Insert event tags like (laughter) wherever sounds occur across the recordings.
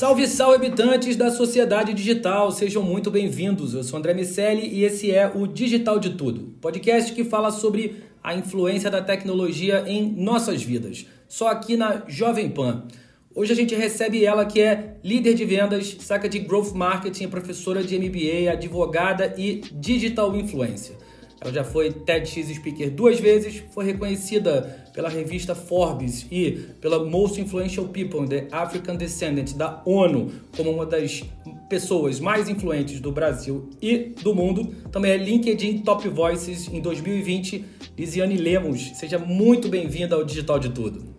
Salve, salve, habitantes da sociedade digital, sejam muito bem-vindos. Eu sou André Miceli e esse é o Digital de Tudo, podcast que fala sobre a influência da tecnologia em nossas vidas, só aqui na Jovem Pan. Hoje a gente recebe ela que é líder de vendas, saca de growth marketing, professora de MBA, advogada e digital influencer. Ela já foi TEDx Speaker duas vezes, foi reconhecida pela revista Forbes e pela Most Influential People in the African Descendant da ONU como uma das pessoas mais influentes do Brasil e do mundo. Também é LinkedIn Top Voices em 2020. Lisiane Lemos, seja muito bem-vinda ao Digital de Tudo.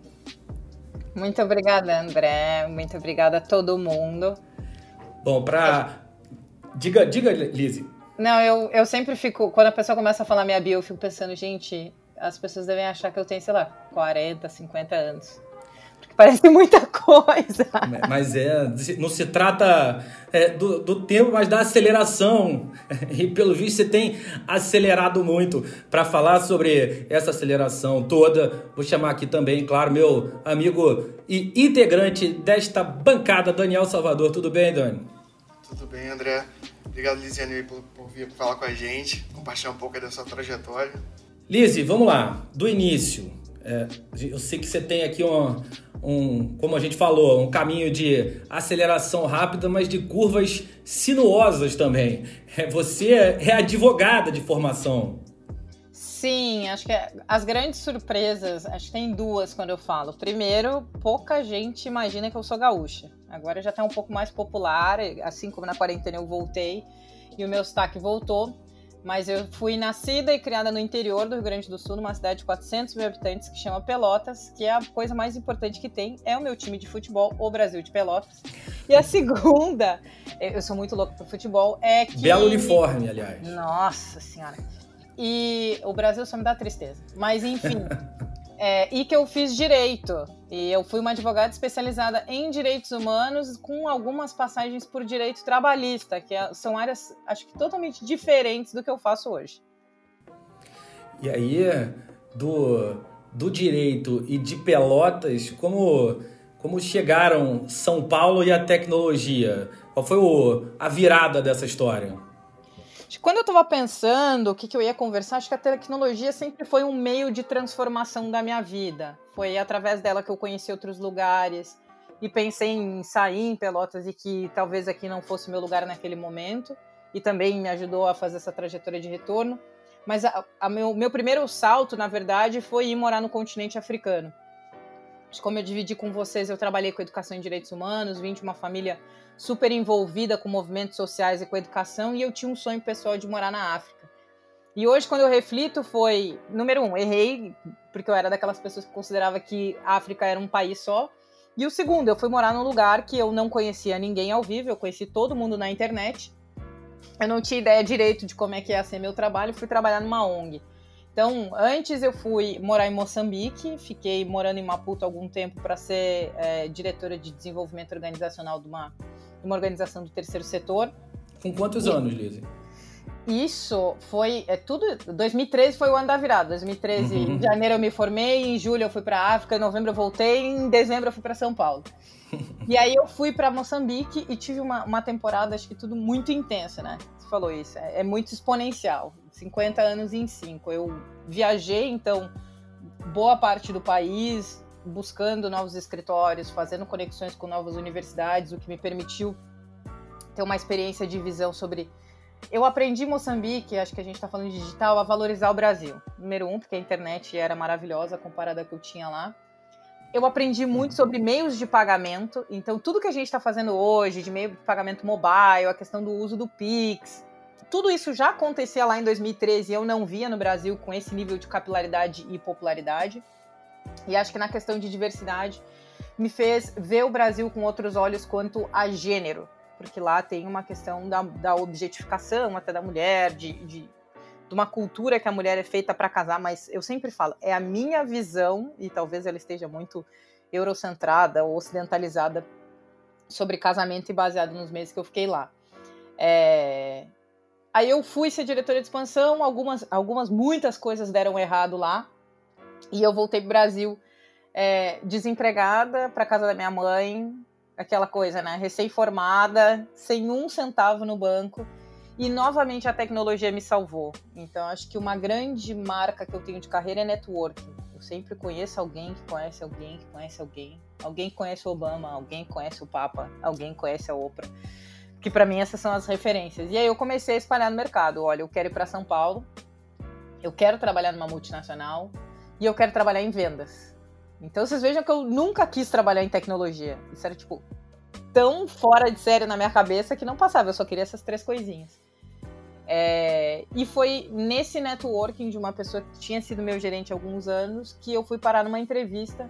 Muito obrigada, André. Muito obrigada a todo mundo. Bom, para diga, diga, Lizzie. Não, eu, eu sempre fico. Quando a pessoa começa a falar minha bio, eu fico pensando, gente, as pessoas devem achar que eu tenho, sei lá, 40, 50 anos. Porque parece (laughs) muita coisa. Mas é, não se trata é, do, do tempo, mas da aceleração. (laughs) E pelo visto você tem acelerado muito. Para falar sobre essa aceleração toda, vou chamar aqui também, claro, meu amigo e integrante desta bancada, Daniel Salvador. Tudo bem, Dani? Tudo bem, André. Obrigado, Lisiane, por, por vir falar com a gente, compartilhar um pouco da sua trajetória. Lise, vamos lá, do início. É, eu sei que você tem aqui um, um, como a gente falou, um caminho de aceleração rápida, mas de curvas sinuosas também. É, você é advogada de formação. Sim, acho que as grandes surpresas, acho que tem duas quando eu falo. Primeiro, pouca gente imagina que eu sou gaúcha. Agora já está um pouco mais popular, assim como na quarentena eu voltei e o meu sotaque voltou. Mas eu fui nascida e criada no interior do Rio Grande do Sul, numa cidade de 400 mil habitantes que chama Pelotas, que é a coisa mais importante que tem, é o meu time de futebol, o Brasil de Pelotas. E a (laughs) segunda, eu sou muito louca pro futebol, é que... Belo uniforme, aliás. Nossa Senhora. E o Brasil só me dá tristeza. Mas enfim. (laughs) é, e que eu fiz direito. E eu fui uma advogada especializada em direitos humanos, com algumas passagens por direito trabalhista, que é, são áreas, acho que totalmente diferentes do que eu faço hoje. E aí, do, do direito e de Pelotas, como, como chegaram São Paulo e a tecnologia? Qual foi o, a virada dessa história? Quando eu estava pensando o que, que eu ia conversar, acho que a tecnologia sempre foi um meio de transformação da minha vida. Foi através dela que eu conheci outros lugares e pensei em sair em Pelotas e que talvez aqui não fosse meu lugar naquele momento. E também me ajudou a fazer essa trajetória de retorno. Mas a meu, meu primeiro salto, na verdade, foi ir morar no continente africano. Como eu dividi com vocês, eu trabalhei com educação em direitos humanos, vim de uma família super envolvida com movimentos sociais e com educação, e eu tinha um sonho pessoal de morar na África. E hoje, quando eu reflito, foi, número um, errei, porque eu era daquelas pessoas que considerava que a África era um país só. E o segundo, eu fui morar num lugar que eu não conhecia ninguém ao vivo, eu conheci todo mundo na internet. Eu não tinha ideia direito de como é que ia ser meu trabalho, fui trabalhar numa ONG. Então, antes eu fui morar em Moçambique, fiquei morando em Maputo algum tempo para ser é, diretora de desenvolvimento organizacional de uma, de uma organização do terceiro setor. Com quantos e, anos, Lizzie? Isso foi é tudo. 2013 foi o ano da virada. 2013, uhum. em janeiro eu me formei, em julho eu fui para África, em novembro eu voltei, em dezembro eu fui para São Paulo. (laughs) e aí eu fui para Moçambique e tive uma, uma temporada, acho que tudo muito intensa, né? Você falou isso, é, é muito exponencial. 50 anos em 5. Eu viajei, então, boa parte do país, buscando novos escritórios, fazendo conexões com novas universidades, o que me permitiu ter uma experiência de visão sobre. Eu aprendi em Moçambique, acho que a gente está falando de digital, a valorizar o Brasil. Número um, porque a internet era maravilhosa comparada ao que eu tinha lá. eu aprendi muito sobre meios de pagamento. Então, tudo que a gente está fazendo hoje, de meio de pagamento mobile, a questão do uso do Pix, tudo isso já acontecia lá em 2013 e eu não via no Brasil com esse nível de capilaridade e popularidade. E acho que na questão de diversidade me fez ver o Brasil com outros olhos quanto a gênero, porque lá tem uma questão da, da objetificação até da mulher, de, de, de uma cultura que a mulher é feita para casar, mas eu sempre falo, é a minha visão, e talvez ela esteja muito eurocentrada ou ocidentalizada sobre casamento e baseado nos meses que eu fiquei lá. É, Aí eu fui ser diretora de expansão, algumas, algumas muitas coisas deram errado lá. E eu voltei pro Brasil é, desempregada para casa da minha mãe, aquela coisa, né? Recém-formada, sem um centavo no banco. E novamente a tecnologia me salvou. Então acho que uma grande marca que eu tenho de carreira é networking. Eu sempre conheço alguém que conhece alguém que conhece alguém. Alguém conhece o Obama, alguém conhece o Papa, alguém conhece a Oprah que para mim essas são as referências. E aí eu comecei a espalhar no mercado. Olha, eu quero ir para São Paulo, eu quero trabalhar numa multinacional e eu quero trabalhar em vendas. Então vocês vejam que eu nunca quis trabalhar em tecnologia. Isso era tipo tão fora de série na minha cabeça que não passava. Eu só queria essas três coisinhas. É... e foi nesse networking de uma pessoa que tinha sido meu gerente há alguns anos que eu fui parar numa entrevista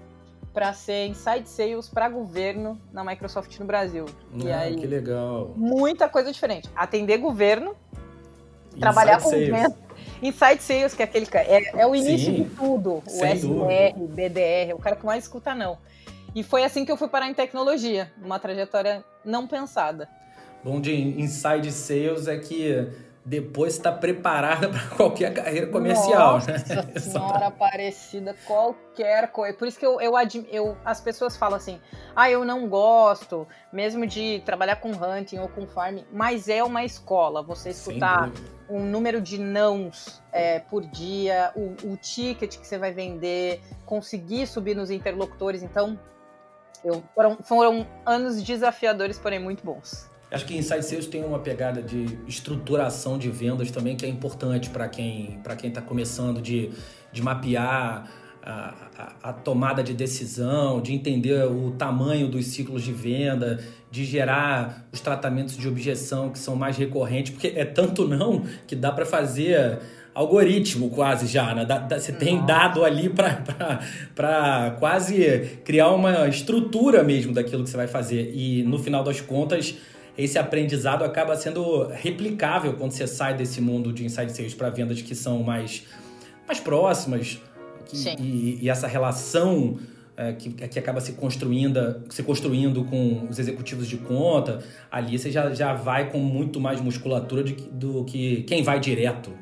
para ser inside sales para governo na Microsoft no Brasil. Ah, e aí, que legal. Muita coisa diferente. Atender governo, inside trabalhar com sales. Inside Sales, que é aquele é, é o início Sim, de tudo. O SR, dúvida. BDR, o cara que mais escuta não. E foi assim que eu fui parar em tecnologia, uma trajetória não pensada. Bom de Inside Sales é que depois está preparada (laughs) para qualquer carreira comercial. Nossa né? (laughs) senhora parecida, qualquer coisa. Por isso que eu, eu, eu, as pessoas falam assim, ah, eu não gosto mesmo de trabalhar com hunting ou com farm, mas é uma escola. Você escutar um número de nãos é, por dia, o, o ticket que você vai vender, conseguir subir nos interlocutores. Então, eu, foram, foram anos desafiadores, porém muito bons. Acho que Inside Sales tem uma pegada de estruturação de vendas também que é importante para quem para quem está começando de, de mapear a, a, a, tomada de decisão, de entender o tamanho dos ciclos de venda, de gerar os tratamentos de objeção que são mais recorrentes, porque é tanto não que dá para fazer algoritmo quase já, né? você tem dado ali para quase criar uma estrutura mesmo daquilo que você vai fazer. E no final das contas, esse aprendizado acaba sendo replicável quando você sai desse mundo de inside sales para vendas que são mais, mais próximas. Que, e, e, essa relação é, que, que acaba se construindo, se construindo com os executivos de conta, ali você já, já vai com muito mais musculatura de, do que quem vai direto.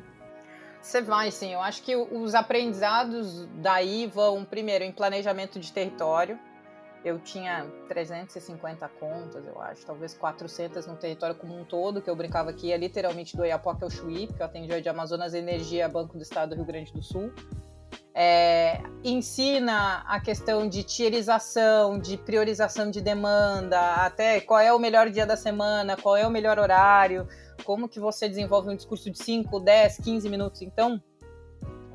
Você vai, sim. Eu acho que os aprendizados daí vão, primeiro, em planejamento de território eu tinha 350 contas, eu acho, talvez 400 no território como um todo, que eu brincava que ia literalmente do Iapoca ao Chuí, porque eu atendia de Amazonas Energia, Banco do Estado do Rio Grande do Sul. É, ensina a questão de tierização, de priorização de demanda, até qual é o melhor dia da semana, qual é o melhor horário, como que você desenvolve um discurso de 5, 10, 15 minutos. Então,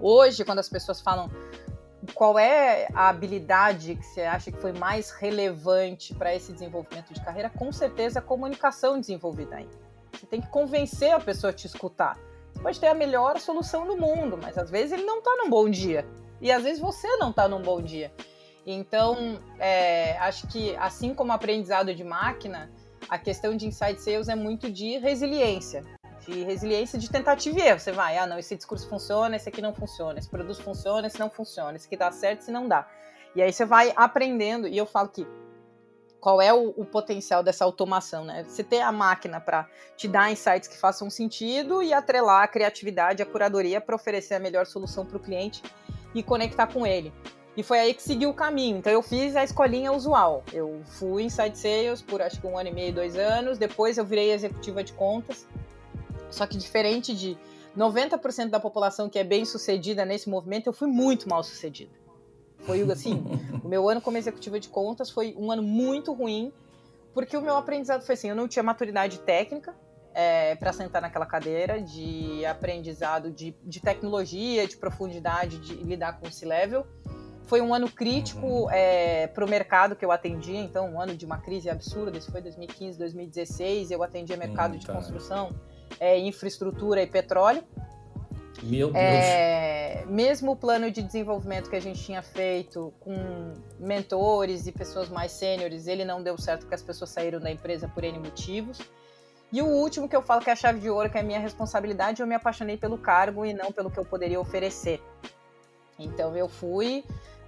hoje, quando as pessoas falam qual é a habilidade que você acha que foi mais relevante para esse desenvolvimento de carreira? Com certeza a comunicação desenvolvida aí. Você tem que convencer a pessoa a te escutar. Você pode ter a melhor solução do mundo, mas às vezes ele não está num bom dia. E às vezes você não está num bom dia. Então, é, acho que assim como aprendizado de máquina, a questão de inside sales é muito de resiliência de resiliência de tentativa e erro. Você vai, ah, não, esse discurso funciona, esse aqui não funciona, esse produto funciona, esse não funciona, esse aqui dá certo, esse não dá. E aí você vai aprendendo, e eu falo que qual é o, o potencial dessa automação, né? Você ter a máquina para te dar insights que façam sentido e atrelar a criatividade, a curadoria para oferecer a melhor solução para o cliente e conectar com ele. E foi aí que seguiu o caminho. Então eu fiz a escolinha usual. Eu fui inside sales por acho que um ano e meio, dois anos. Depois eu virei executiva de contas. Só que diferente de 90% da população que é bem sucedida nesse movimento, eu fui muito mal sucedida. Foi assim, (laughs) o meu ano como executiva de contas foi um ano muito ruim, porque o meu aprendizado foi assim, eu não tinha maturidade técnica é, para sentar naquela cadeira de aprendizado de, de tecnologia, de profundidade, de lidar com esse level. foi um ano crítico é, para o mercado que eu atendia, então um ano de uma crise absurda, isso foi 2015, 2016, eu atendia mercado Hum, de tá. construção, é, infraestrutura e petróleo. Meu Deus. É, mesmo o plano de desenvolvimento que a gente tinha feito com mentores e pessoas mais sêniores, ele não deu certo porque as pessoas saíram da empresa por N motivos. E o último que eu falo que é a chave de ouro, que é a minha responsabilidade, eu me apaixonei pelo cargo e não pelo que eu poderia oferecer. Então eu fui,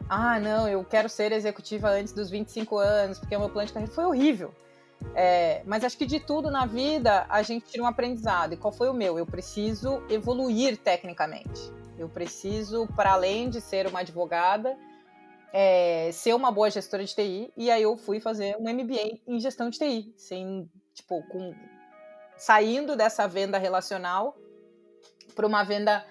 ah, não, eu quero ser executiva antes dos 25 anos, porque o meu plano de carreira foi horrível. É, mas acho que de tudo na vida a gente tira um aprendizado. E qual foi o meu? Eu preciso evoluir tecnicamente. Eu preciso, para além de ser uma advogada, é, ser uma boa gestora de TI. E aí eu fui fazer um MBA em gestão de TI, sem, tipo, com, saindo dessa venda relacional para uma venda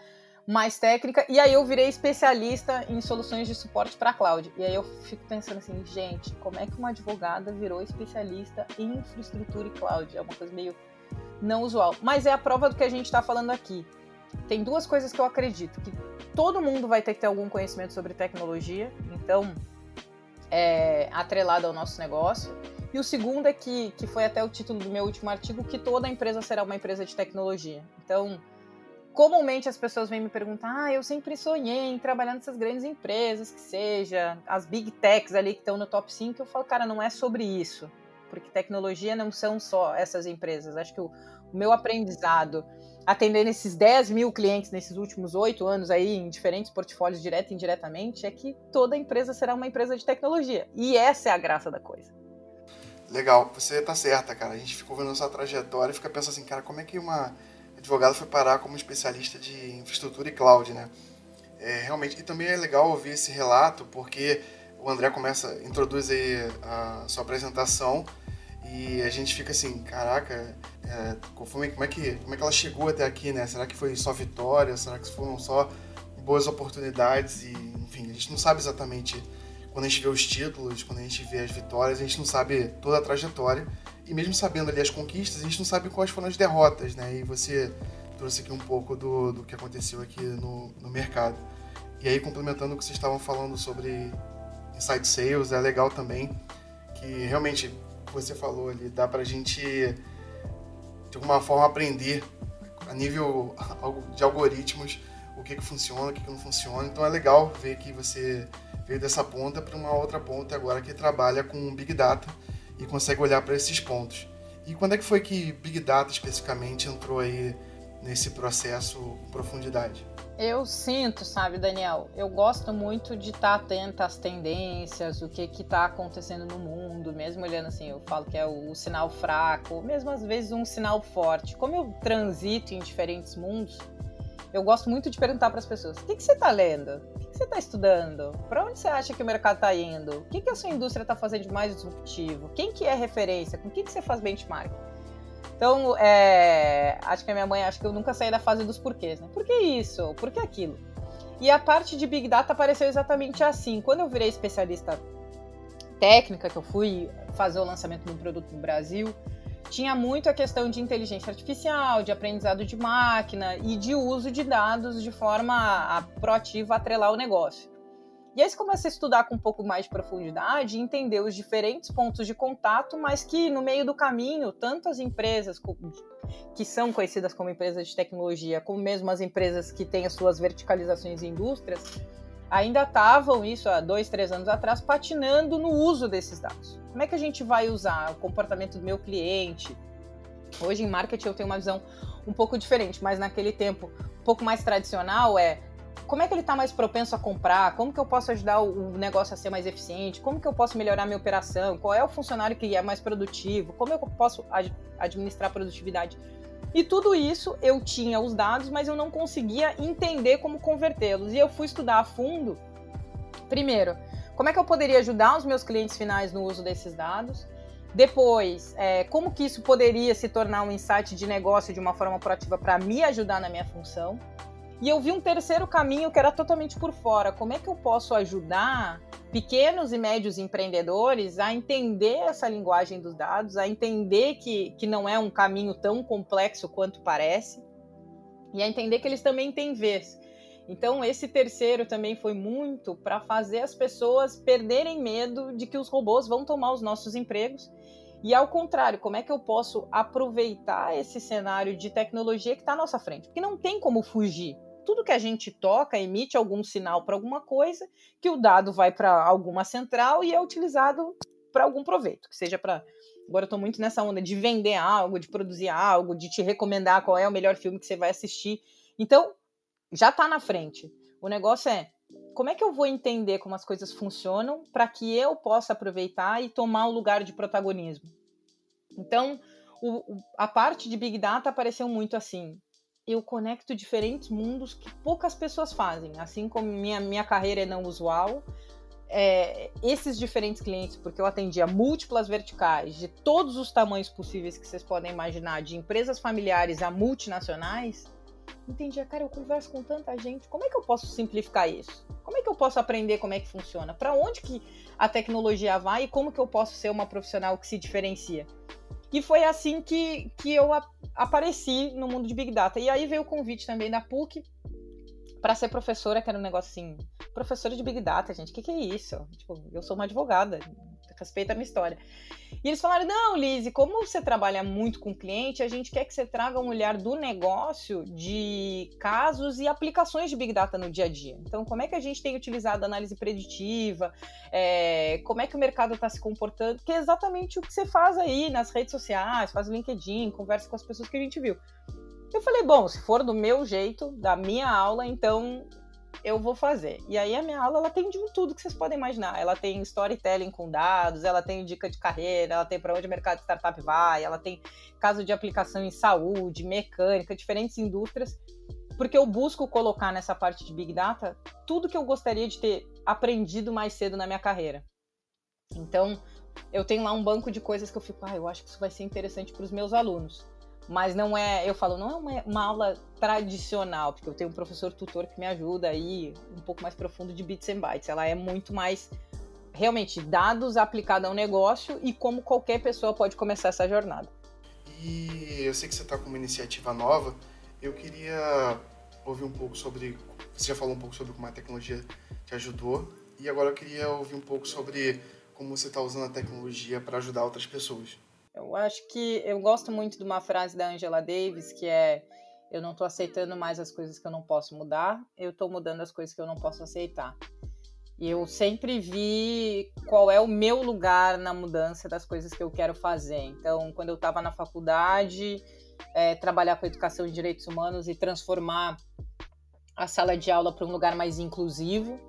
mais técnica. E aí eu virei especialista em soluções de suporte para cloud. E aí eu fico pensando assim, gente, como é que uma advogada virou especialista em infraestrutura e cloud? É uma coisa meio não usual. Mas é a prova do que a gente está falando aqui. Tem duas coisas que eu acredito, que todo mundo vai ter que ter algum conhecimento sobre tecnologia, então é atrelado ao nosso negócio. E o segundo é que, que foi até o título do meu último artigo, que toda empresa será uma empresa de tecnologia. Então, comumente as pessoas vêm me perguntar: ah, eu sempre sonhei em trabalhar nessas grandes empresas, que seja as big techs ali que estão no top 5. Eu falo, cara, não é sobre isso, porque tecnologia não são só essas empresas. Acho que o, o meu aprendizado, atendendo esses 10 mil clientes nesses últimos oito anos aí, em diferentes portfólios, direto e indiretamente, é que toda empresa será uma empresa de tecnologia. E essa é a graça da coisa. Legal, você tá certa, cara. A gente ficou vendo a sua trajetória e fica pensando assim, cara, como é que uma advogada foi parar como especialista de infraestrutura e cloud, né? É, realmente, e também é legal ouvir esse relato, porque o André começa, introduz aí a sua apresentação e a gente fica assim, caraca, é, é, como, é que, como é que ela chegou até aqui, né? Será que foi só vitória? Será que foram só boas oportunidades? E, enfim, a gente não sabe exatamente quando a gente vê os títulos, quando a gente vê as vitórias, a gente não sabe toda a trajetória. E mesmo sabendo ali as conquistas, a gente não sabe quais foram as derrotas, né? E você trouxe aqui um pouco do, do que aconteceu aqui no, no mercado. E aí, complementando o que vocês estavam falando sobre inside sales, é legal também que realmente você falou ali, dá pra gente de alguma forma aprender a nível de algoritmos o que, que funciona, o que, que não funciona. Então é legal ver que você veio dessa ponta para uma outra ponta agora que trabalha com Big Data e consegue olhar para esses pontos. E quando é que foi que Big Data especificamente entrou aí nesse processo com profundidade? Eu sinto, sabe, Daniel, eu gosto muito de estar atenta às tendências, o que está acontecendo no mundo, mesmo olhando assim, eu falo que é o, o, sinal fraco, mesmo às vezes um sinal forte. Como eu transito em diferentes mundos, eu gosto muito de perguntar para as pessoas: o que, que você está lendo? O que, que você está estudando? Para onde você acha que o mercado está indo? O que, que a sua indústria está fazendo de mais disruptivo? Quem que é referência? Com quem que você faz benchmark? Então, é, acho que a minha mãe, acho que eu nunca saí da fase dos porquês, né? Por que isso? Por que aquilo? E a parte de Big Data apareceu exatamente assim. Quando eu virei especialista técnica, que eu fui fazer o lançamento de um produto no Brasil, tinha muito a questão de inteligência artificial, de aprendizado de máquina e de uso de dados de forma proativa a atrelar o negócio. E aí você começa a estudar com um pouco mais de profundidade e entender os diferentes pontos de contato, mas que no meio do caminho, tanto as empresas que são conhecidas como empresas de tecnologia, como mesmo as empresas que têm as suas verticalizações em indústrias, ainda estavam, isso há dois, três anos atrás, patinando no uso desses dados. Como é que a gente vai usar o comportamento do meu cliente? Hoje em marketing eu tenho uma visão um pouco diferente, mas naquele tempo um pouco mais tradicional é como é que ele está mais propenso a comprar? Como que eu posso ajudar o negócio a ser mais eficiente? Como que eu posso melhorar minha operação? Qual é o funcionário que é mais produtivo? Como eu posso administrar a produtividade? E tudo isso eu tinha os dados, mas eu não conseguia entender como convertê-los. E eu fui estudar a fundo. Primeiro, como é que eu poderia ajudar os meus clientes finais no uso desses dados? Depois, é, como que isso poderia se tornar um insight de negócio de uma forma proativa para me ajudar na minha função? E eu vi um terceiro caminho que era totalmente por fora. Como é que eu posso ajudar pequenos e médios empreendedores a entender essa linguagem dos dados, a entender que, que não é um caminho tão complexo quanto parece, e a entender que eles também têm vez. Então, esse terceiro também foi muito para fazer as pessoas perderem medo de que os robôs vão tomar os nossos empregos. E ao contrário, como é que eu posso aproveitar esse cenário de tecnologia que está à nossa frente? Porque não tem como fugir. Tudo que a gente toca emite algum sinal para alguma coisa, que o dado vai para alguma central e é utilizado para algum proveito, que seja para. Agora eu estou muito nessa onda de vender algo, de produzir algo, de te recomendar qual é o melhor filme que você vai assistir. Então, já está na frente. O negócio é como é que eu vou entender como as coisas funcionam para que eu possa aproveitar e tomar o lugar de protagonismo. Então, o, a parte de Big Data apareceu muito assim. Eu conecto diferentes mundos que poucas pessoas fazem. Assim como minha, minha carreira é não usual, é, esses diferentes clientes, porque eu atendia múltiplas verticais de todos os tamanhos possíveis que vocês podem imaginar, de empresas familiares a multinacionais, entendia, cara, eu converso com tanta gente, como é que eu posso simplificar isso? Como é que eu posso aprender como é que funciona? Para onde que a tecnologia vai e como que eu posso ser uma profissional que se diferencia? E foi assim que, que eu a, apareci no mundo de Big Data. E aí veio o convite também da PUC para ser professora, que era um negócio assim, professora de Big Data, gente, o que, que é isso? Tipo, eu sou uma advogada, respeita a minha história. E eles falaram: não, Lise, como você trabalha muito com cliente, a gente quer que você traga um olhar do negócio de casos e aplicações de Big Data no dia a dia. Então, como é que a gente tem utilizado análise preditiva? É, como é que o mercado está se comportando? Que é exatamente o que você faz aí nas redes sociais, faz o LinkedIn, conversa com as pessoas que a gente viu. Eu falei, bom, se for do meu jeito, da minha aula, então eu vou fazer. E aí a minha aula ela tem de tudo que vocês podem imaginar. Ela tem storytelling com dados, ela tem dica de carreira, ela tem para onde o mercado de startup vai, ela tem caso de aplicação em saúde, mecânica, diferentes indústrias, porque eu busco colocar nessa parte de big data tudo que eu gostaria de ter aprendido mais cedo na minha carreira. Então, eu tenho lá um banco de coisas que eu fico, ah, eu acho que isso vai ser interessante para os meus alunos mas não é, eu falo, não é uma, uma, aula tradicional, porque eu tenho um professor tutor que me ajuda aí um pouco mais profundo de bits and bytes. Ela é muito mais realmente dados aplicados ao negócio e como qualquer pessoa pode começar essa jornada. E eu sei que você está com uma iniciativa nova. Eu queria ouvir um pouco sobre, você já falou um pouco sobre como a tecnologia te ajudou e agora eu queria ouvir um pouco sobre como você está usando a tecnologia para ajudar outras pessoas. Eu acho que eu gosto muito de uma frase da Angela Davis que é eu não estou aceitando mais as coisas que eu não posso mudar, eu estou mudando as coisas que eu não posso aceitar. E eu sempre vi qual é o meu lugar na mudança das coisas que eu quero fazer. Então, quando eu estava na faculdade, é, trabalhar com educação de direitos humanos e transformar a sala de aula para um lugar mais inclusivo.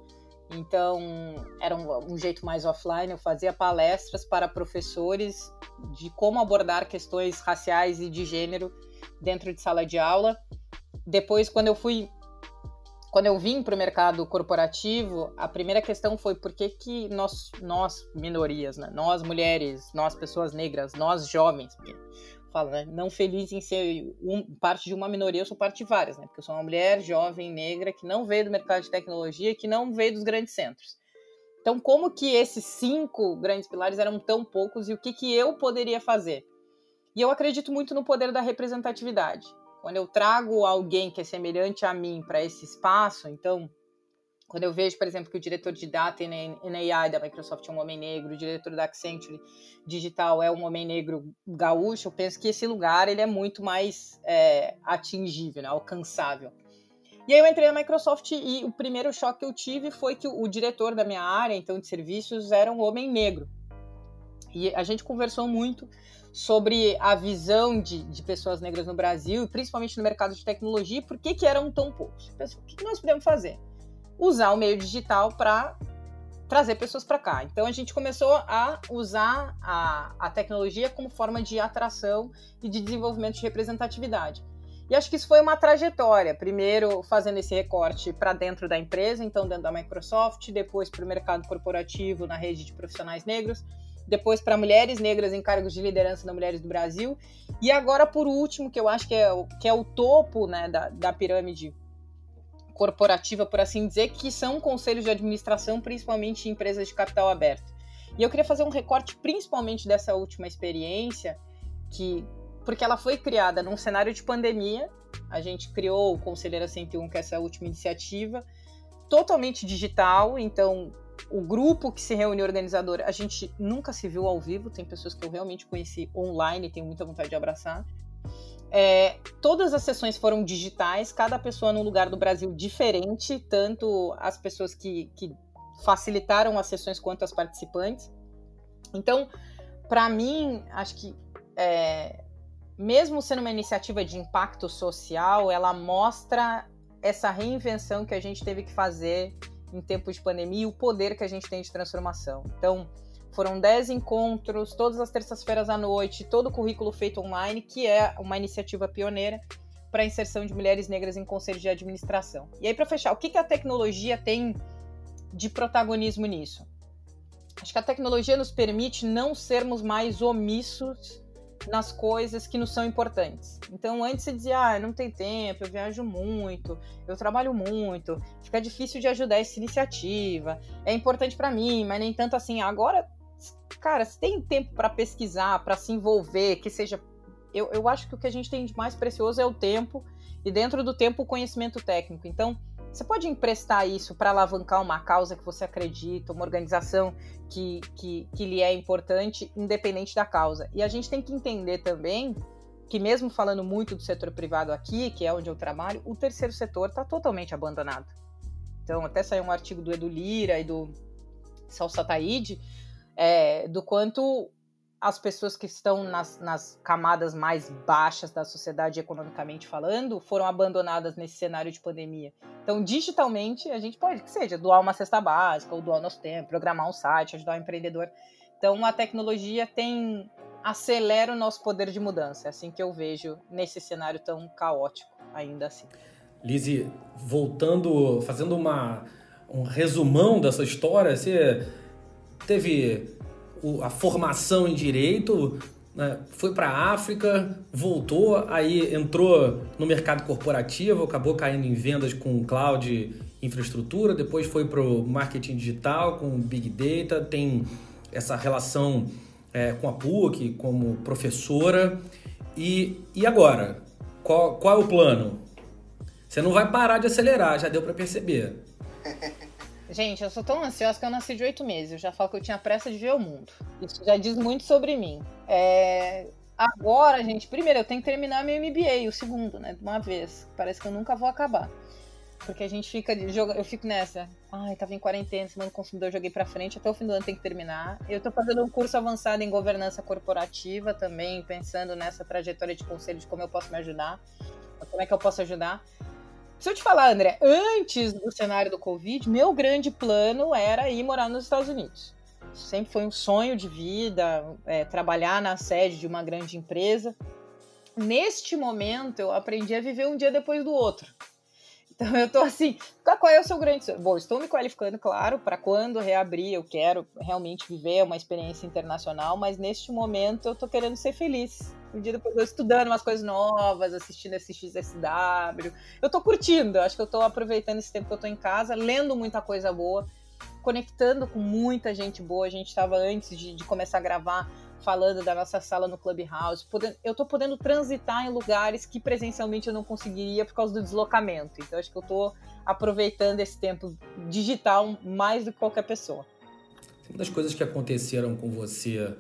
Então, era um, um, jeito mais offline. Eu fazia palestras para professores de como abordar questões raciais e de gênero dentro de sala de aula. Depois, quando eu fui. Quando eu vim para o mercado corporativo, a primeira questão foi por que, que nós, nós, minorias, né? nós mulheres, nós pessoas negras, nós jovens, falo, né? Não feliz em ser um, parte de uma minoria, eu sou parte de várias, né? Porque eu sou uma mulher jovem, negra, que não veio do mercado de tecnologia, que não veio dos grandes centros. Então, como que esses cinco grandes pilares eram tão poucos e o que, que eu poderia fazer? E eu acredito muito no poder da representatividade. Quando eu trago alguém que é semelhante a mim para esse espaço, então quando eu vejo, por exemplo, que o diretor de data e AI da Microsoft é um homem negro, o diretor da Accenture Digital é um homem negro gaúcho, eu penso que esse lugar ele é muito mais é, atingível, né, alcançável. E aí eu entrei na Microsoft e o primeiro choque que eu tive foi que o, diretor da minha área, então, de serviços, era um homem negro. E a gente conversou muito sobre a visão de, de pessoas negras no Brasil, principalmente no mercado de tecnologia, por que, que eram tão poucos. Pensei, o que nós podemos fazer? Usar o meio digital para trazer pessoas para cá. Então a gente começou a usar a, a tecnologia como forma de atração e de desenvolvimento de representatividade. E acho que isso foi uma trajetória. Primeiro, fazendo esse recorte para dentro da empresa, então dentro da Microsoft, depois para o mercado corporativo na rede de profissionais negros, depois para mulheres negras em cargos de liderança da Mulheres do Brasil, e agora, por último, que eu acho que é, que é o topo né, da, da pirâmide corporativa, por assim dizer, que são conselhos de administração, principalmente em empresas de capital aberto. E eu queria fazer um recorte principalmente dessa última experiência, que porque ela foi criada num cenário de pandemia, a gente criou o Conselheira 101, que é essa última iniciativa, totalmente digital, então o grupo que se reúne organizador, a gente nunca se viu ao vivo, tem pessoas que eu realmente conheci online tenho muita vontade de abraçar. É, todas as sessões foram digitais, cada pessoa num lugar do Brasil diferente, tanto as pessoas que, que facilitaram as sessões quanto as participantes. Então, para mim, acho que é, mesmo sendo uma iniciativa de impacto social, ela mostra essa reinvenção que a gente teve que fazer em tempos de pandemia e o poder que a gente tem de transformação. Então, foram 10 encontros, todas as terças-feiras à noite, todo o currículo feito online, que é uma iniciativa pioneira para a inserção de mulheres negras em conselhos de administração. E aí, para fechar, o que, que a tecnologia tem de protagonismo nisso? Acho que a tecnologia nos permite não sermos mais omissos nas coisas que nos são importantes. Então, antes você dizia, ah, não tem tempo, eu viajo muito, eu trabalho muito, fica difícil de ajudar essa iniciativa, é importante para mim, mas nem tanto assim. Agora, cara, se tem tempo para pesquisar, para se envolver, que seja. Eu, eu acho que o que a gente tem de mais precioso é o tempo, e dentro do tempo, o conhecimento técnico. Então, você pode emprestar isso para alavancar uma causa que você acredita, uma organização que, que, que lhe é importante, independente da causa. E a gente tem que entender também que, mesmo falando muito do setor privado aqui, que é onde eu trabalho, o terceiro setor está totalmente abandonado. Então, até saiu um artigo do Edu Lira e do Salsa Taide, é, do quanto as pessoas que estão nas, nas, camadas mais baixas da sociedade, economicamente falando, foram abandonadas nesse cenário de pandemia. Então, digitalmente, a gente pode, que seja, doar uma cesta básica, ou doar nosso tempo, programar um site, ajudar um empreendedor. Então, a tecnologia tem acelera o nosso poder de mudança. É assim que eu vejo nesse cenário tão caótico, ainda assim. Lizzie, voltando, fazendo uma, um resumão dessa história, você teve a formação em direito, né, foi para a África, voltou, aí entrou no mercado corporativo, acabou caindo em vendas com cloud infraestrutura, depois foi para o marketing digital com big data, tem essa relação é, com a PUC como professora. E, e agora? Qual, qual é o plano? Você não vai parar de acelerar, já deu para perceber. (laughs) Gente, eu sou tão ansiosa que eu nasci de oito meses. Eu já falo que eu tinha pressa de ver o mundo. Isso já diz muito sobre mim. É... Agora, gente, primeiro eu tenho que terminar meu MBA, o segundo, né? De uma vez. Parece que eu nunca vou acabar. Porque a gente fica jogo, eu fico nessa. Ai, tava em quarentena, semana do consumidor, joguei pra frente, até o fim do ano tem que terminar. Eu tô fazendo um curso avançado em governança corporativa também, pensando nessa trajetória de conselho de como eu posso me ajudar, como é que eu posso ajudar. Se eu te falar, André, antes do cenário do Covid, meu grande plano era ir morar nos Estados Unidos. Sempre foi um sonho de vida, é, trabalhar na sede de uma grande empresa. Neste momento, eu aprendi a viver um dia depois do outro. Então eu tô assim, qual é o seu grande sonho? Bom, estou me qualificando, claro, para quando reabrir, eu quero realmente viver uma experiência internacional, mas neste momento eu tô querendo ser feliz. Um dia depois eu estudando umas coisas novas, assistindo esse XSW. Eu tô curtindo, acho que eu tô aproveitando esse tempo que eu tô em casa, lendo muita coisa boa, conectando com muita gente boa. A gente estava antes de, de começar a gravar falando da nossa sala no Clubhouse. Podendo, eu tô podendo transitar em lugares que presencialmente eu não conseguiria por causa do deslocamento. Então acho que eu tô aproveitando esse tempo digital mais do que qualquer pessoa. Uma das coisas que aconteceram com você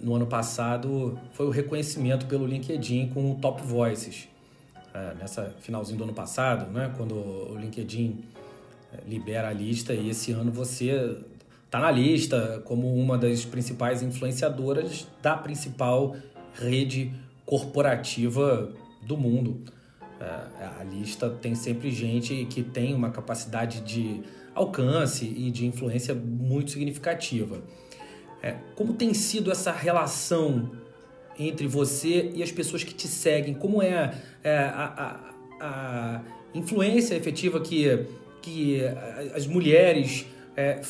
no ano passado foi o reconhecimento pelo LinkedIn com o Top Voices. É, nessa finalzinho do ano passado, né, quando o LinkedIn é, libera a lista e esse ano você está na lista como uma das principais influenciadoras da principal rede corporativa do mundo. É, a lista tem sempre gente que tem uma capacidade de alcance e de influência muito significativa. É, como tem sido essa relação entre você e as pessoas que te seguem? Como é, é a, a, a, influência efetiva que, que as mulheres é,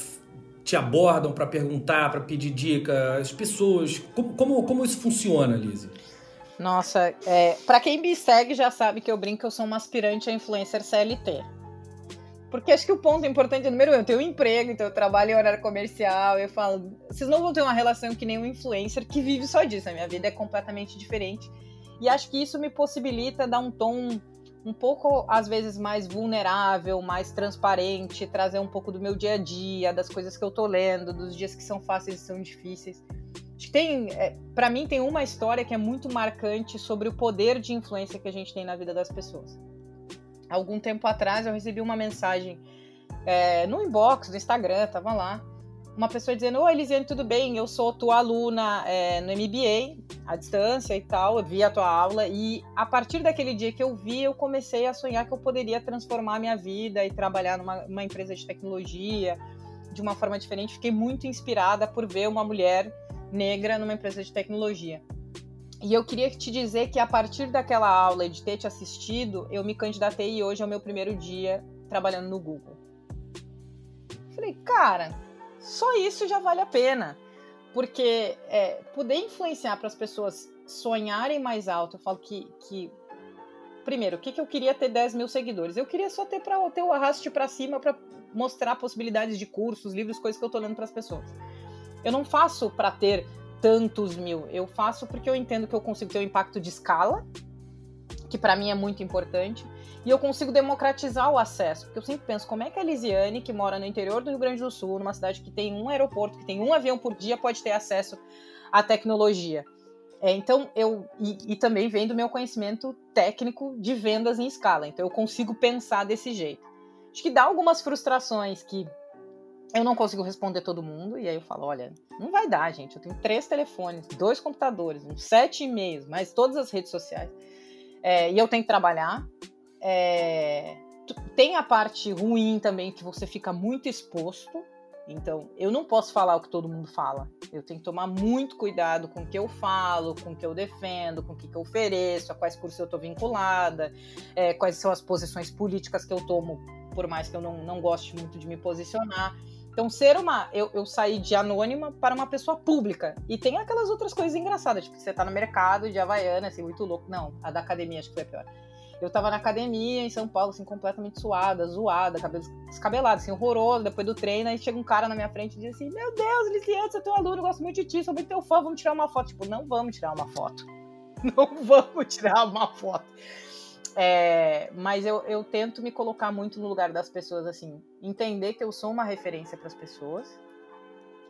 te abordam para perguntar, para pedir dica? As pessoas. Como, como, como isso funciona, Lizzie? Nossa, é, para quem me segue já sabe que eu brinco que eu sou uma aspirante a influencer CLT. Porque acho que o ponto importante, número um, eu tenho um emprego, então eu trabalho em horário comercial, eu falo, vocês não vão ter uma relação que nem um influencer que vive só disso, a minha vida é completamente diferente. E acho que isso me possibilita dar um tom um pouco, às vezes, mais vulnerável, mais transparente, trazer um pouco do meu dia a dia, das coisas que eu tô lendo, dos dias que são fáceis e são difíceis. Acho que tem, é, para mim, tem uma história que é muito marcante sobre o poder de influência que a gente tem na vida das pessoas. Algum tempo atrás eu recebi uma mensagem é, no inbox do Instagram, tava lá, uma pessoa dizendo: Oi, Elisiane, tudo bem? Eu sou tua aluna é, no MBA, à distância e tal, eu vi a tua aula, e a partir daquele dia que eu vi, eu comecei a sonhar que eu poderia transformar minha vida e trabalhar numa empresa de tecnologia de uma forma diferente. Fiquei muito inspirada por ver uma mulher negra numa empresa de tecnologia. E eu queria te dizer que a partir daquela aula e de ter te assistido, eu me candidatei e hoje é o meu primeiro dia trabalhando no Google. Falei, cara, só isso já vale a pena. Porque é, poder influenciar para as pessoas sonharem mais alto, eu falo que. que primeiro, o que, que eu queria ter 10 mil seguidores? Eu queria só ter para ter o arraste para cima para mostrar possibilidades de cursos, livros, coisas que eu estou lendo para as pessoas. Eu não faço para ter tantos mil, eu faço porque eu entendo que eu consigo ter um impacto de escala, que para mim é muito importante, e eu consigo democratizar o acesso. Porque eu sempre penso, como é que a Lisiane, que mora no interior do Rio Grande do Sul, numa cidade que tem um aeroporto, que tem um avião por dia, pode ter acesso à tecnologia? É, então, eu. E, e também vem do meu conhecimento técnico de vendas em escala. Então, eu consigo pensar desse jeito. Acho que dá algumas frustrações que eu não consigo responder todo mundo, e aí eu falo, olha, não vai dar, gente. Eu tenho três telefones, dois computadores, uns sete e-mails, mais todas as redes sociais. É, e eu tenho que trabalhar. É, tem a parte ruim também que você fica muito exposto. Então, eu não posso falar o que todo mundo fala. Eu tenho que tomar muito cuidado com o que eu falo, com o que eu defendo, com o que, eu ofereço, a quais cursos eu estou vinculada, é, quais são as posições políticas que eu tomo, por mais que eu não, não goste muito de me posicionar. Então, ser uma. Eu, eu saí de anônima para uma pessoa pública. E tem aquelas outras coisas engraçadas, tipo, você tá no mercado de Havaiana, assim, muito louco. Não, a da academia acho que foi a pior. Eu tava na academia em São Paulo, assim, completamente suada, zoada, cabelo descabelado, assim, horroroso, depois do treino, aí chega um cara na minha frente e diz assim, meu Deus, Liciane, você é teu aluno, gosto muito de ti, sou muito teu fã, vamos tirar uma foto. Tipo, não vamos tirar uma foto. (laughs) Não vamos tirar uma foto. É, mas eu, eu tento me colocar muito no lugar das pessoas, assim, entender que eu sou uma referência para as pessoas.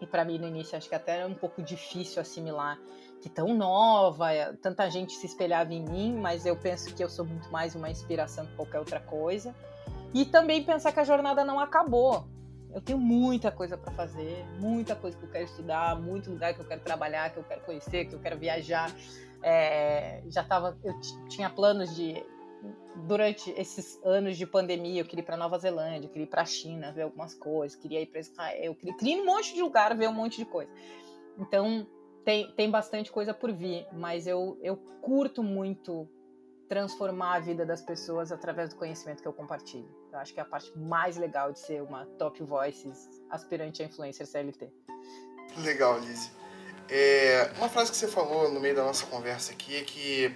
E para mim, no início, acho que até era um pouco difícil assimilar que tão nova, é, tanta gente se espelhava em mim, mas eu penso que eu sou muito mais uma inspiração que qualquer outra coisa. E também pensar que a jornada não acabou. Eu tenho muita coisa para fazer, muita coisa que eu quero estudar, muito lugar que eu quero trabalhar, que eu quero conhecer, que eu quero viajar. É, já tava, eu tinha planos de durante esses anos de pandemia, eu queria ir para Nova Zelândia, eu queria ir para a China ver algumas coisas, queria ir para Israel, eu queria, queria ir um monte de lugar ver um monte de coisa. Então, tem, tem bastante coisa por vir, mas eu, eu curto muito transformar a vida das pessoas através do conhecimento que eu compartilho. Eu acho que é a parte mais legal de ser uma top voices aspirante a influencer CLT. Legal, Lizzie. É, uma frase que você falou no meio da nossa conversa aqui é que,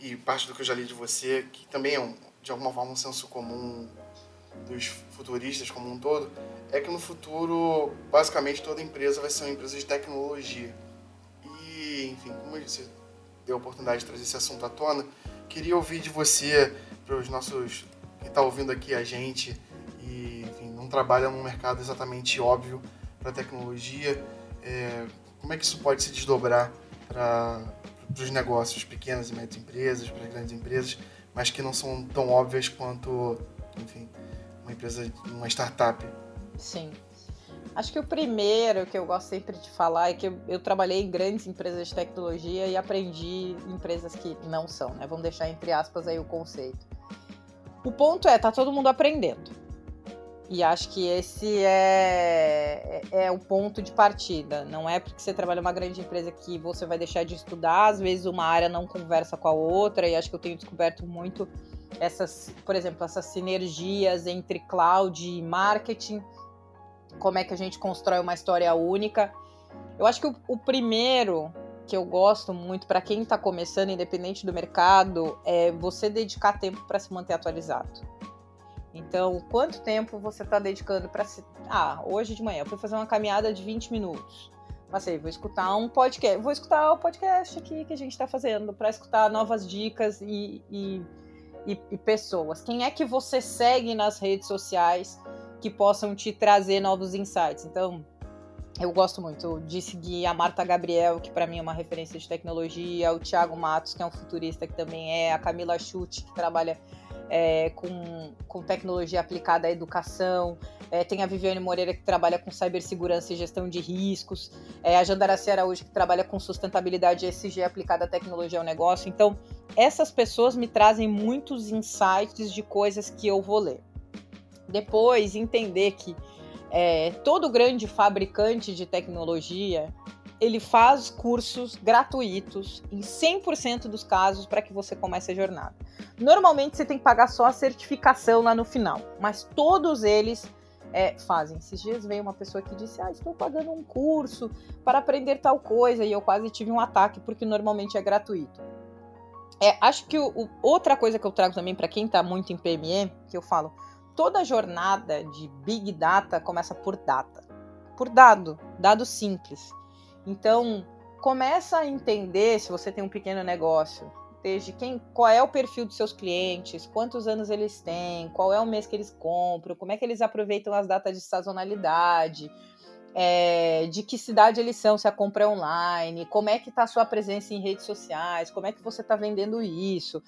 e parte do que eu já li de você, que também é um, de alguma forma um senso comum dos futuristas como um todo, é que no futuro, basicamente, toda empresa vai ser uma empresa de tecnologia enfim, como você deu a oportunidade de trazer esse assunto à tona, queria ouvir de você, para os nossos. quem está ouvindo aqui a gente e, enfim, não trabalha num mercado exatamente óbvio para tecnologia, é, como é que isso pode se desdobrar para os negócios, pequenas e médias empresas, para as grandes empresas, mas que não são tão óbvias quanto, enfim, uma empresa, uma startup? Sim. Acho que o primeiro que eu gosto sempre de falar é que eu, eu, trabalhei em grandes empresas de tecnologia e aprendi em empresas que não são, né? Vamos deixar entre aspas aí o conceito. O ponto é, tá todo mundo aprendendo. E acho que esse é, é, é o ponto de partida. Não é porque você trabalha uma grande empresa que você vai deixar de estudar, às vezes uma área não conversa com a outra, e acho que eu tenho descoberto muito essas, por exemplo, essas sinergias entre cloud e marketing como é que a gente constrói uma história única. Eu acho que o, o primeiro que eu gosto muito para quem está começando, independente do mercado, é você dedicar tempo para se manter atualizado. Então, quanto tempo você está dedicando para se. Ah, hoje de manhã eu fui fazer uma caminhada de 20 minutos. Passei, vou escutar um podcast, vou escutar o podcast aqui que a gente está fazendo para escutar novas dicas e, e, e, e, pessoas. Quem é que você segue nas redes sociais que possam te trazer novos insights? Então, eu gosto muito de seguir a Marta Gabriel, que para mim é uma referência de tecnologia, o Thiago Matos, que é um futurista que também é, a Camila Chute, que trabalha é, com, com tecnologia aplicada à educação. É, tem a Viviane Moreira, que trabalha com cibersegurança e gestão de riscos. É, a Jandaraci Araújo, que trabalha com sustentabilidade ESG aplicada à tecnologia ao negócio. Então, essas pessoas me trazem muitos insights de coisas que eu vou ler. Depois, entender que é, todo grande fabricante de tecnologia ele faz cursos gratuitos em 100% dos casos para que você comece a jornada. Normalmente você tem que pagar só a certificação lá no final, mas todos eles é, fazem. Esses dias veio uma pessoa que disse: Ah, estou pagando um curso para aprender tal coisa, e eu quase tive um ataque porque normalmente é gratuito. É, acho que o, o, outra coisa que eu trago também para quem está muito em PME, que eu falo, toda jornada de Big Data começa por data, por dado, dado simples. Então, começa a entender se você tem um pequeno negócio, desde quem, qual é o perfil dos seus clientes, quantos anos eles têm, qual é o mês que eles compram, como é que eles aproveitam as datas de sazonalidade, é, de que cidade eles são, se a compra é online, como é que está a sua presença em redes sociais, como é que você está vendendo isso,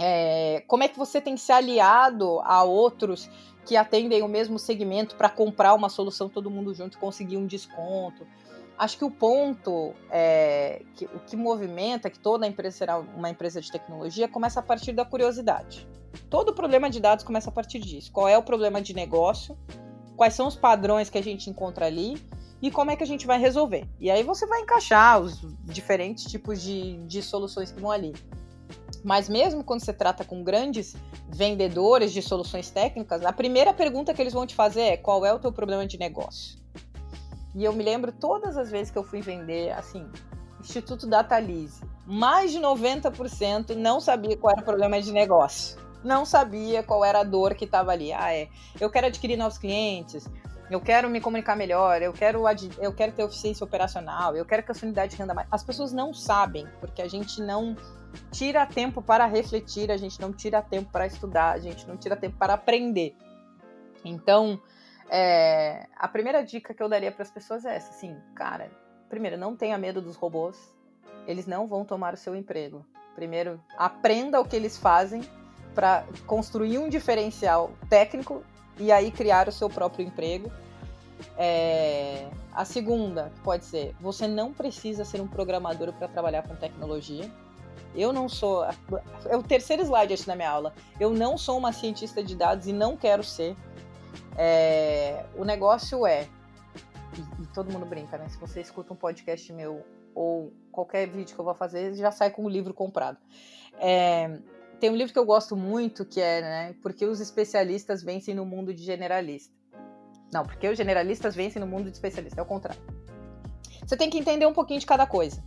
é, como é que você tem se aliado a outros que atendem o mesmo segmento para comprar uma solução todo mundo junto e conseguir um desconto acho que o ponto é, que, o que movimenta que toda empresa será uma empresa de tecnologia começa a partir da curiosidade. Todo problema de dados começa a partir disso. Qual é o problema de negócio? Quais são os padrões que a gente encontra ali? E como é que a gente vai resolver? E aí você vai encaixar os diferentes tipos de, de soluções que vão ali. Mas mesmo quando você trata com grandes vendedores de soluções técnicas, a primeira pergunta que eles vão te fazer é qual é o teu problema de negócio? E eu me lembro todas as vezes que eu fui vender, assim, Instituto Datalise, mais de 90% não sabia qual era o problema de negócio. Não sabia qual era a dor que estava ali. Ah, é. Eu quero adquirir novos clientes, eu quero me comunicar melhor, eu quero, eu quero ter eficiência operacional, eu quero que a sua unidade renda mais. As pessoas não sabem, porque a gente não tira tempo para refletir, a gente não tira tempo para estudar, a gente não tira tempo para aprender. Então, é, a primeira dica que eu daria para as pessoas é essa, assim, cara, primeiro, não tenha medo dos robôs, eles não vão tomar o seu emprego. Primeiro, aprenda o que eles fazem para construir um diferencial técnico e aí criar o seu próprio emprego. É, a segunda pode ser: você não precisa ser um programador para trabalhar com tecnologia. Eu não sou. É o terceiro slide aqui na minha aula. Eu não sou uma cientista de dados e não quero ser. É, o negócio é, e, e, todo mundo brinca, né? Se você escuta um podcast meu ou qualquer vídeo que eu vou fazer, já sai com o livro comprado. É, tem um livro que eu gosto muito que é, né? Porque os especialistas vencem no mundo de generalista. Não, porque os generalistas vencem no mundo de especialista, é o contrário. Você tem que entender um pouquinho de cada coisa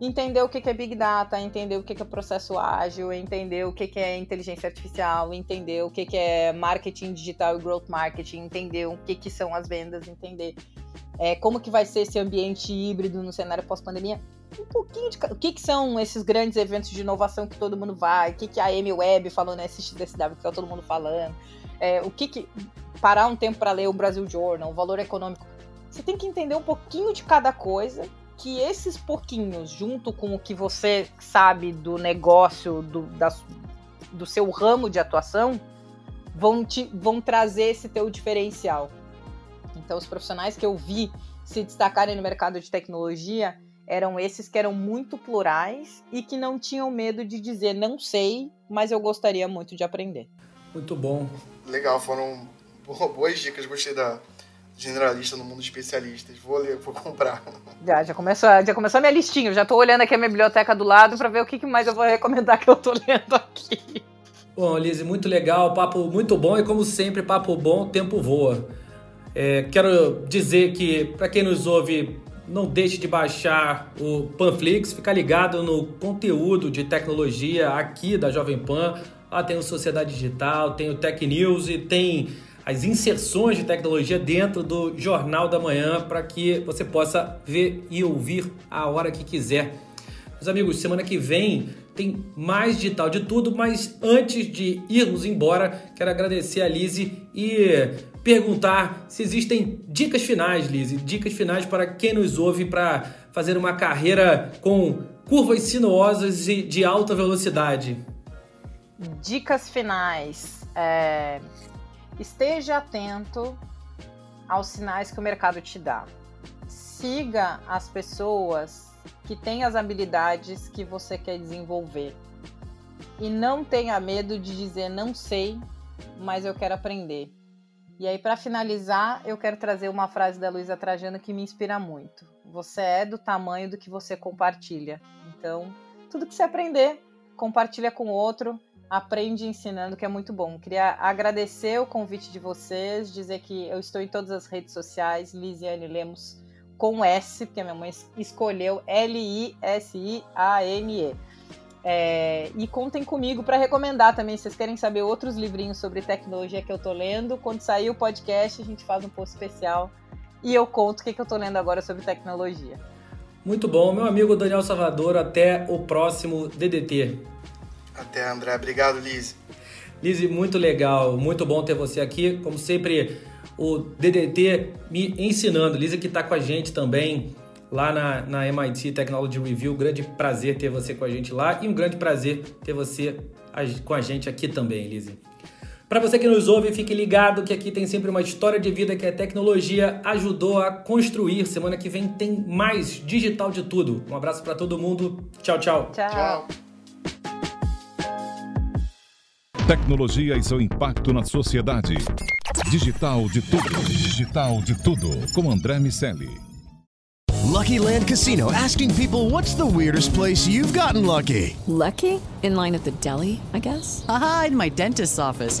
entender o que é Big Data, entender o que é processo ágil, entender o que é inteligência artificial, entender o que é marketing digital e growth marketing, entender o que são as vendas, entender é, como que vai ser esse ambiente híbrido no cenário pós-pandemia. Um pouquinho de... O que, que são esses grandes eventos de inovação que todo mundo vai, o que, que a Amy Web falou nesse XDSW que tá todo mundo falando, é, o que que... Parar um tempo para ler o Brasil Journal, o valor econômico. Você tem que entender um pouquinho de cada coisa que esses pouquinhos, junto com o que você sabe do negócio, do, da, do seu ramo de atuação, vão, te, vão trazer esse teu diferencial. Então, os profissionais que eu vi se destacarem no mercado de tecnologia eram esses que eram muito plurais e que não tinham medo de dizer não sei, mas eu gostaria muito de aprender. Muito bom. Legal, foram (laughs) boas dicas, gostei da, generalista no mundo de especialistas. Vou ler, vou comprar. Já, já começou, já começou a minha listinha. Já tô olhando aqui a minha biblioteca do lado para ver o que mais eu vou recomendar que eu tô lendo aqui. Bom, Lise, muito legal, papo muito bom e como sempre, papo bom, tempo voa. É, quero dizer que para quem nos ouve, não deixe de baixar o Panflix, ficar ligado no conteúdo de tecnologia aqui da Jovem Pan. Lá tem o Sociedade Digital, tem o Tech News e tem as inserções de tecnologia dentro do Jornal da Manhã para que você possa ver e ouvir a hora que quiser. Meus amigos, semana que vem tem mais digital de tudo, mas antes de irmos embora, quero agradecer a Lise e perguntar se existem dicas finais, Lise, dicas finais para quem nos ouve para fazer uma carreira com curvas sinuosas e de alta velocidade. Dicas finais. É... Esteja atento aos sinais que o mercado te dá. Siga as pessoas que têm as habilidades que você quer desenvolver. E não tenha medo de dizer não sei, mas eu quero aprender. E aí, para finalizar, eu quero trazer uma frase da Luísa Trajano que me inspira muito. Você é do tamanho do que você compartilha. Então, tudo que você aprender, compartilha com outro, aprende ensinando, que é muito bom. Queria agradecer o convite de vocês, dizer que eu estou em todas as redes sociais, Lisiane Lemos com S, porque a minha mãe escolheu L-I-S-I-A-N-E. É, e contem comigo para recomendar também. Se vocês querem saber outros livrinhos sobre tecnologia que eu tô lendo, quando sair o podcast, a gente faz um post especial e eu conto o que, que eu tô lendo agora sobre tecnologia. Muito bom, meu amigo Daniel Salvador. Até o próximo DDT. Até, André. Obrigado, Liz. Liz, muito legal, muito bom ter você aqui. Como sempre, o DDT me ensinando. Liz que está com a gente também lá na, na MIT Technology Review. Grande prazer ter você com a gente lá e um grande prazer ter você com a gente aqui também, Lizzie. Para você que nos ouve, fique ligado que aqui tem sempre uma história de vida que a tecnologia ajudou a construir. Semana que vem tem mais digital de tudo. Um abraço para todo mundo. Tchau, tchau. Tchau. tchau. Tecnologia e seu impacto na sociedade. Digital de tudo. Digital de tudo. Com André Miscelli. Lucky Land Casino asking people what's the weirdest place you've gotten lucky? Lucky? In line at the deli, I guess? Aha, in my dentist's office.